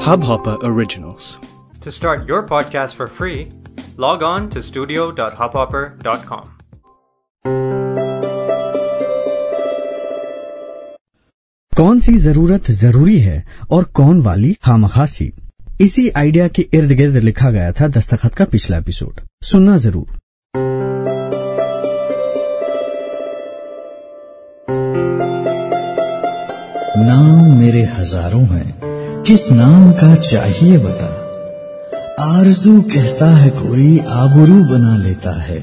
Hubhopper Originals. To start your podcast for free, log on to studio.hubhopper.com. कौन सी ज़रूरत ज़रूरी है और कौन वाली खामखासी इसी आइडिया के इर्द गिर्द लिखा गया था दस्तखत का पिछला एपिसोड सुनना ज़रूर नाम मेरे हज़ारों हैं। किस नाम का चाहिए बता? आरज़ू कहता है कोई आबरू बना लेता है।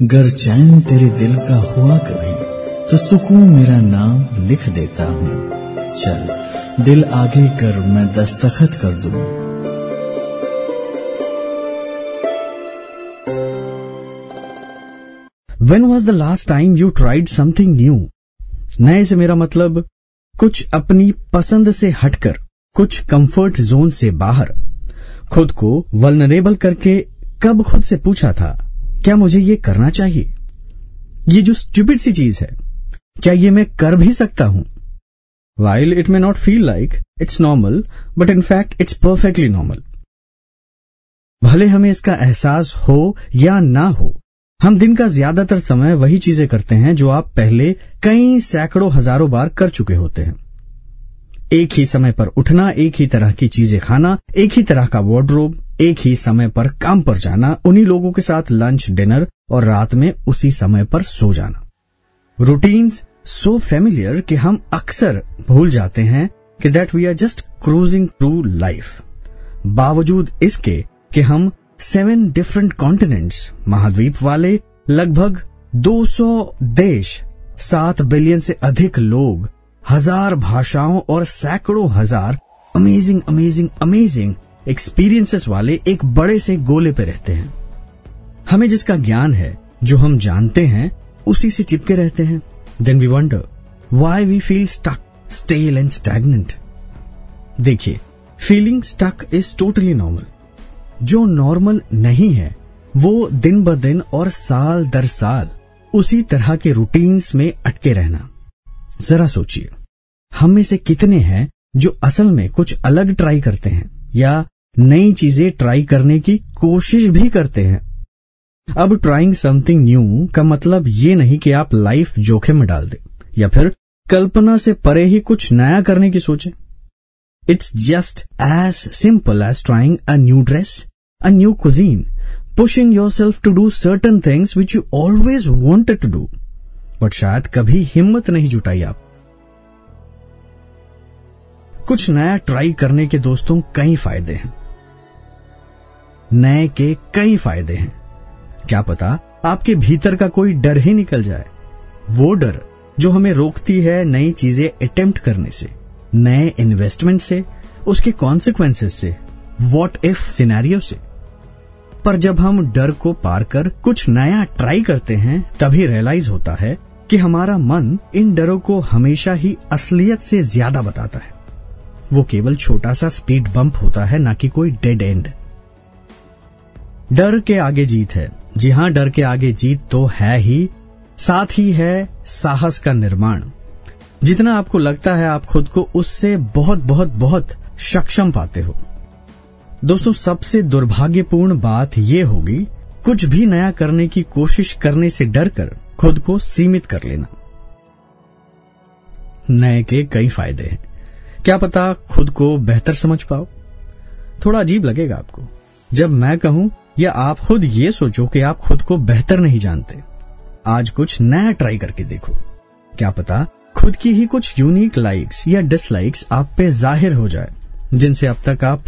गर चैन तेरे दिल का हुआ कभी तो सुकून मेरा नाम लिख देता हूँ। चल, दिल आगे कर, मैं दस्तखत कर दूँ। When was the last time you tried something new नए से मेरा मतलब कुछ अपनी पसंद से हटकर, कुछ कंफर्ट जोन से बाहर। खुद को वल्नरेबल करके कब खुद से पूछा था, क्या मुझे ये करना चाहिए? ये जो स्टूपिड सी चीज़ है, क्या ये मैं कर भी सकता हूँ? While it may not feel like it's normal but in fact it's perfectly normal भले हमें इसका एहसास हो या ना हो हम दिन का ज़्यादातर समय वही चीज़ें करते हैं जो आप पहले कई सैकड़ों, हज़ारों बार कर चुके होते हैं। एक ही समय पर उठना, एक ही तरह की चीज़ें खाना, एक ही तरह का वार्ड्रोब एक ही समय पर काम पर जाना, उन्हीं लोगों के साथ लंच डिनर और रात में उसी समय पर सो जाना। रूटीन्स सो फेमिलियर कि हम अक्सर भूल जाते हैं कि that we are just cruising through life बावजूद इसके कि हम सेवन डिफरेंट कॉन्टिनेंट्स महाद्वीप वाले लगभग 200 देश, सात बिलियन से अधिक लोग, हज़ार भाषाओं और सैकड़ों हज़ार अमेजिंग अमेजिंग अमेजिंग एक्सपीरियंसेस वाले एक बड़े से गोले पे रहते हैं। हमें जिसका ज्ञान है, जो हम जानते हैं, उसी से चिपके रहते हैं। Then we wonder why we feel stuck stale and stagnant देखिए feeling stuck is totally normal जो नॉर्मल नहीं है, वो दिन ब दिन और साल दर साल उसी तरह के रूटीन्स में अटके रहना। जरा सोचिए, हम में से कितने हैं जो असल में कुछ अलग ट्राई करते हैं या नई चीज़ें ट्राई करने की कोशिश भी करते हैं? अब ट्राइंग समथिंग न्यू का मतलब ये नहीं कि आप लाइफ जोखिम में डाल दें या फिर कल्पना से परे ही कुछ नया करने की सोचें। It's just as simple as trying a new dress, a new cuisine, pushing yourself to do certain things which you always wanted to do. But शायद कभी हिम्मत नहीं जुटाई आप कुछ नया ट्राई करने के दोस्तों कई फ़ायदे हैं नए के कई फ़ायदे हैं क्या पता आपके भीतर का कोई डर ही निकल जाए वो डर जो हमें रोकती है नई चीज़ें अटेम्प्ट करने से नए इन्वेस्टमेंट से, उसके कॉन्सिक्वेंसेस से वॉट इफ़ सिनेरियो से। पर जब हम डर को पार कर कुछ नया ट्राई करते हैं, तभी रियलाइज़ होता है कि हमारा मन इन डरों को हमेशा ही असलियत से ज़्यादा बताता है। वो केवल छोटा सा स्पीड बम्प होता है, ना कि कोई डेड एंड डर के आगे जीत है। जी हाँ, डर के आगे जीत तो है ही, साथ ही है साहस का निर्माण। जितना आपको लगता है आप खुद को उससे बहुत बहुत बहुत सक्षम पाते हो। दोस्तों, सबसे दुर्भाग्यपूर्ण बात यह होगी, कुछ भी नया करने की कोशिश करने से डर कर खुद को सीमित कर लेना। नए के कई फ़ायदे हैं। क्या पता खुद को बेहतर समझ पाओ? थोड़ा अजीब लगेगा आपको। जब मैं कहूँ, या आप खुद ये सोचो कि आप खुद को बेहतर नहीं जानते। आज कुछ नया ट्राई करके देखो। क्या पता खुद की ही कुछ यूनिक लाइक्स या डिसलाइक्स आप पे ज़ाहिर हो जाए, जिनसे अब तक आप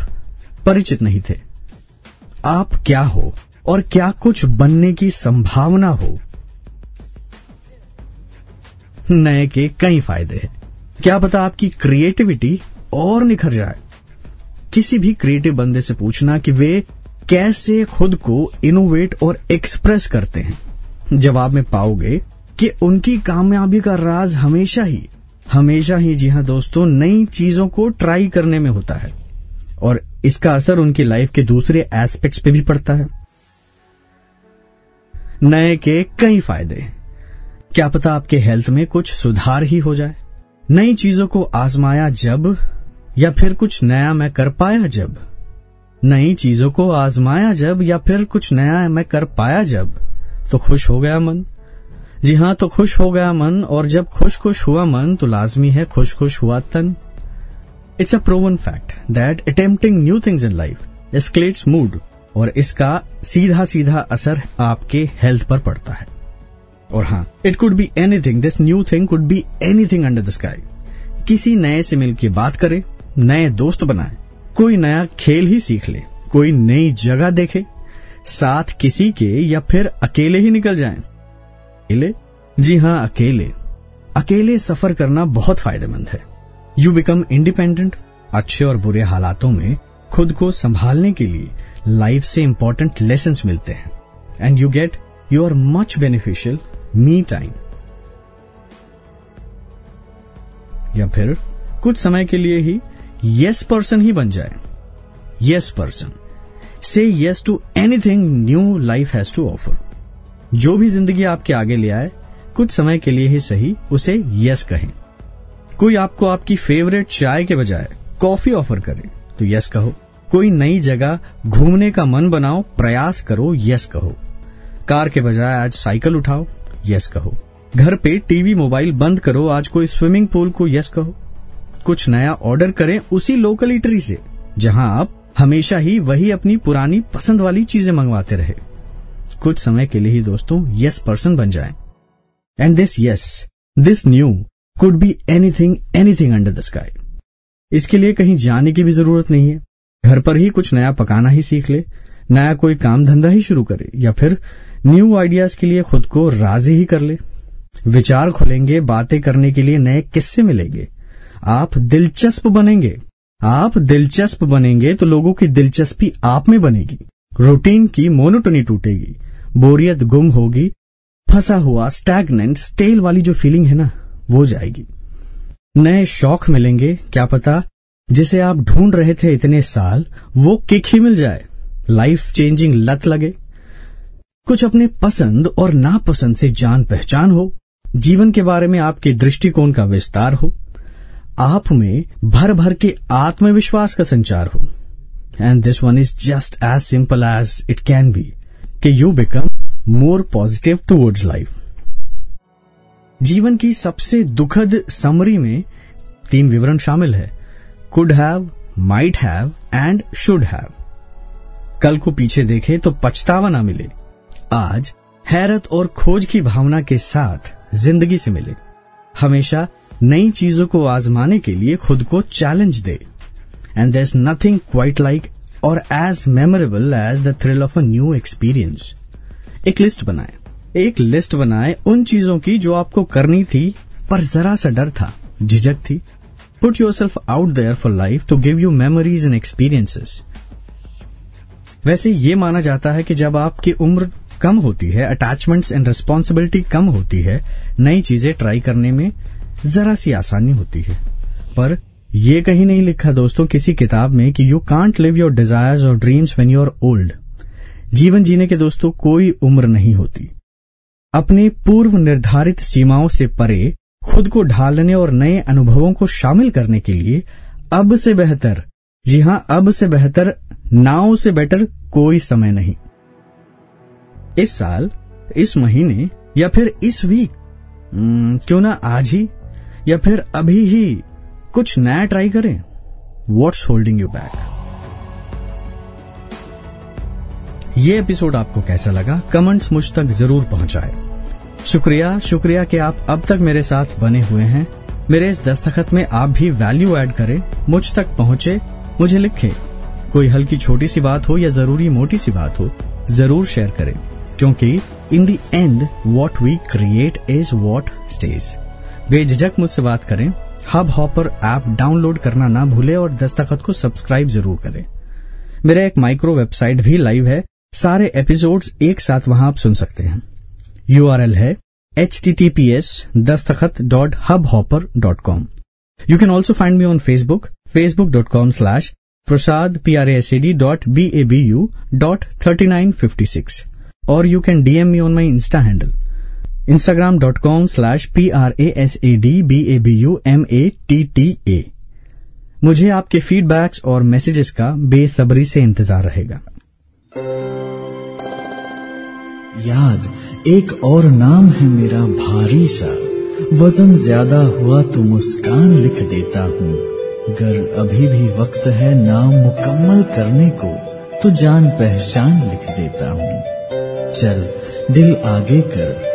परिचित नहीं थे। आप क्या हो और क्या कुछ बनने की संभावना हो? नए के कई फ़ायदे हैं। क्या पता आपकी क्रिएटिविटी और निखर जाए। किसी भी क्रिएटिव बंदे से पूछना कि वे कैसे खुद को इनोवेट और एक्सप्रेस करते हैं। जवाब में पाओगे कि उनकी कामयाबी का राज हमेशा ही हमेशा ही जी हाँ दोस्तों, नई चीज़ों को ट्राई करने में होता है। और इसका असर उनकी लाइफ के दूसरे एस्पेक्ट्स पे भी पड़ता है। नए के कई फ़ायदे। क्या पता आपके हेल्थ में कुछ सुधार ही हो जाए। नई चीज़ों को आजमाया जब, या फिर कुछ नया मैं कर पाया जब। नई चीज़ों को आजमाया जब, या फिर कुछ नया मैं कर पाया जब। तो खुश हो गया मन। जी हाँ तो खुश हो गया मन, और जब खुश खुश हुआ मन तो लाजमी है खुश खुश हुआ तन। It's a proven fact that attempting new things in life escalates mood और इसका सीधा सीधा असर आपके हेल्थ पर पड़ता है। और हाँ it could be anything this new thing could be anything under the sky किसी नए से मिलकर बात करे, नए दोस्त बनाए, कोई नया खेल ही सीख ले, कोई नई जगह देखे, साथ किसी के या फिर अकेले ही निकल जाएँ। अकेले? जी हाँ अकेले। अकेले सफ़र करना बहुत फ़ायदेमंद है। यू बिकम इंडिपेंडेंट अच्छे और बुरे हालातों में खुद को संभालने के लिए लाइफ से इंपॉर्टेंट लेसन मिलते हैं। And you get you are much beneficial me time या फिर कुछ समय के लिए ही यस पर्सन ही बन जाए। यस पर्सन से yes to anything new life has to offer जो भी ज़िंदगी आपके आगे ले आए, कुछ समय के लिए ही सही, उसे यस कहें। कोई आपको आपकी फेवरेट चाय के बजाय कॉफ़ी ऑफ़र करे तो यस कहो। कोई नई जगह घूमने का मन बनाओ, प्रयास करो यस कहो। कार के बजाय आज साइकिल उठाओ यस कहो। घर पे टीवी, मोबाइल बंद करो, आज कोई स्विमिंग पूल को यस कहो। कुछ नया ऑर्डर करें उसी लोकल इटरी से, जहाँ आप हमेशा ही वही अपनी पुरानी पसंद वाली चीज़ें मंगवाते रहे। कुछ समय के लिए ही दोस्तों यस पर्सन बन जाए। And this yes this new could be anything anything under the sky इसके लिए कहीं जाने की भी ज़रूरत नहीं है। घर पर ही कुछ नया पकाना ही सीख ले, नया कोई काम धंधा ही शुरू करे, या फिर न्यू आइडियाज़ के लिए खुद को राज़ी ही कर ले। विचार खुलेंगे, बातें करने के लिए नए किस्से मिलेंगे। आप दिलचस्प बनेंगे। आप दिलचस्प बनेंगे तो लोगों की दिलचस्पी आप में बनेगी। रूटीन की मोनोटोनी टूटेगी। बोरियत गुम होगी, फंसा हुआ स्टैगनेंट स्टेल वाली जो फीलिंग है ना, वो जाएगी। नए शौक मिलेंगे, क्या पता? जिसे आप ढूंढ रहे थे इतने साल, वो किक ही मिल जाए। लाइफ चेंजिंग लत लगे। कुछ अपने पसंद और नापसंद से जान पहचान हो। जीवन के बारे में आपके दृष्टिकोण का विस्तार हो। आप में भर भर के आत्मविश्वास का संचार हो। And this one is just as simple as it can be कि you become more positive towards life जीवन की सबसे दुखद समरी में तीन विवरण शामिल है। Could have might have and should have कल को पीछे देखे तो पछतावा ना मिले। आज हैरत और खोज की भावना के साथ ज़िंदगी से मिले। हमेशा नई चीज़ों को आजमाने के लिए खुद को challenge they. And there is nothing quite like और as memorable as the thrill of a new experience एक लिस्ट बनाए। एक लिस्ट बनाए उन चीज़ों की जो आपको करनी थी, पर जरा सा डर था, झिझक थी। Put your self out there for life to give you memories and experiences वैसे ये माना जाता है कि जब आपकी उम्र कम होती है अटैचमेंट्स एंड रिस्पॉन्सिबिलिटी कम होती है, नई चीज़ें ट्राई करने में जरा सी आसानी होती है। पर यह कहीं नहीं लिखा दोस्तों किसी किताब में कि you can't live your desires और dreams when you are old जीवन जीने के दोस्तों कोई उम्र नहीं होती। अपने पूर्व निर्धारित सीमाओं से परे खुद को ढालने और नए अनुभवों को शामिल करने के लिए अब से बेहतर। जी हाँ, अब से बेहतर, नाव से बेटर कोई समय नहीं। इस साल, इस महीने या फिर इस वीक क्यों ना आज ही या फिर अभी ही कुछ नया ट्राई करें। वॉट्स होल्डिंग यू बैक ये एपिसोड आपको कैसा लगा? कमेंट्स मुझ तक ज़रूर पहुँचाए। शुक्रिया शुक्रिया कि आप अब तक मेरे साथ बने हुए हैं। मेरे इस दस्तखत में आप भी वैल्यू ऐड करें, मुझ तक पहुँचे, मुझे लिखे। कोई हल्की छोटी सी बात हो या ज़रूरी मोटी सी बात हो, ज़रूर शेयर करें। क्योंकि in the end what we create is what stage बेझिझक मुझसे बात करें। हब हॉपर ऐप डाउनलोड करना ना भूले और दस्तखत को सब्सक्राइब ज़रूर करें। मेरा एक माइक्रो वेबसाइट भी लाइव है। सारे एपिसोड्स एक साथ वहाँ आप सुन सकते हैं। यूआरएल है H T T P S Dastakhat dot Hubhopper dot com you can also find me on Facebook Facebook dot com slash Prasad P R S A D dot B A B U dot thirty nine fifty six or you can DM me on my Insta handle. Instagram dot com slash P R A S A D B A B U M A T T A मुझे आपके feedbacks और messages का बेसब्री से इंतज़ार रहेगा। याद, एक और नाम है मेरा भारी सा। वज़न ज़्यादा हुआ तो मुस्कान लिख देता हूँ। गर अभी भी वक्त है नाम मुकम्मल करने को तो जान पहचान लिख देता हूँ। चल, दिल आगे कर।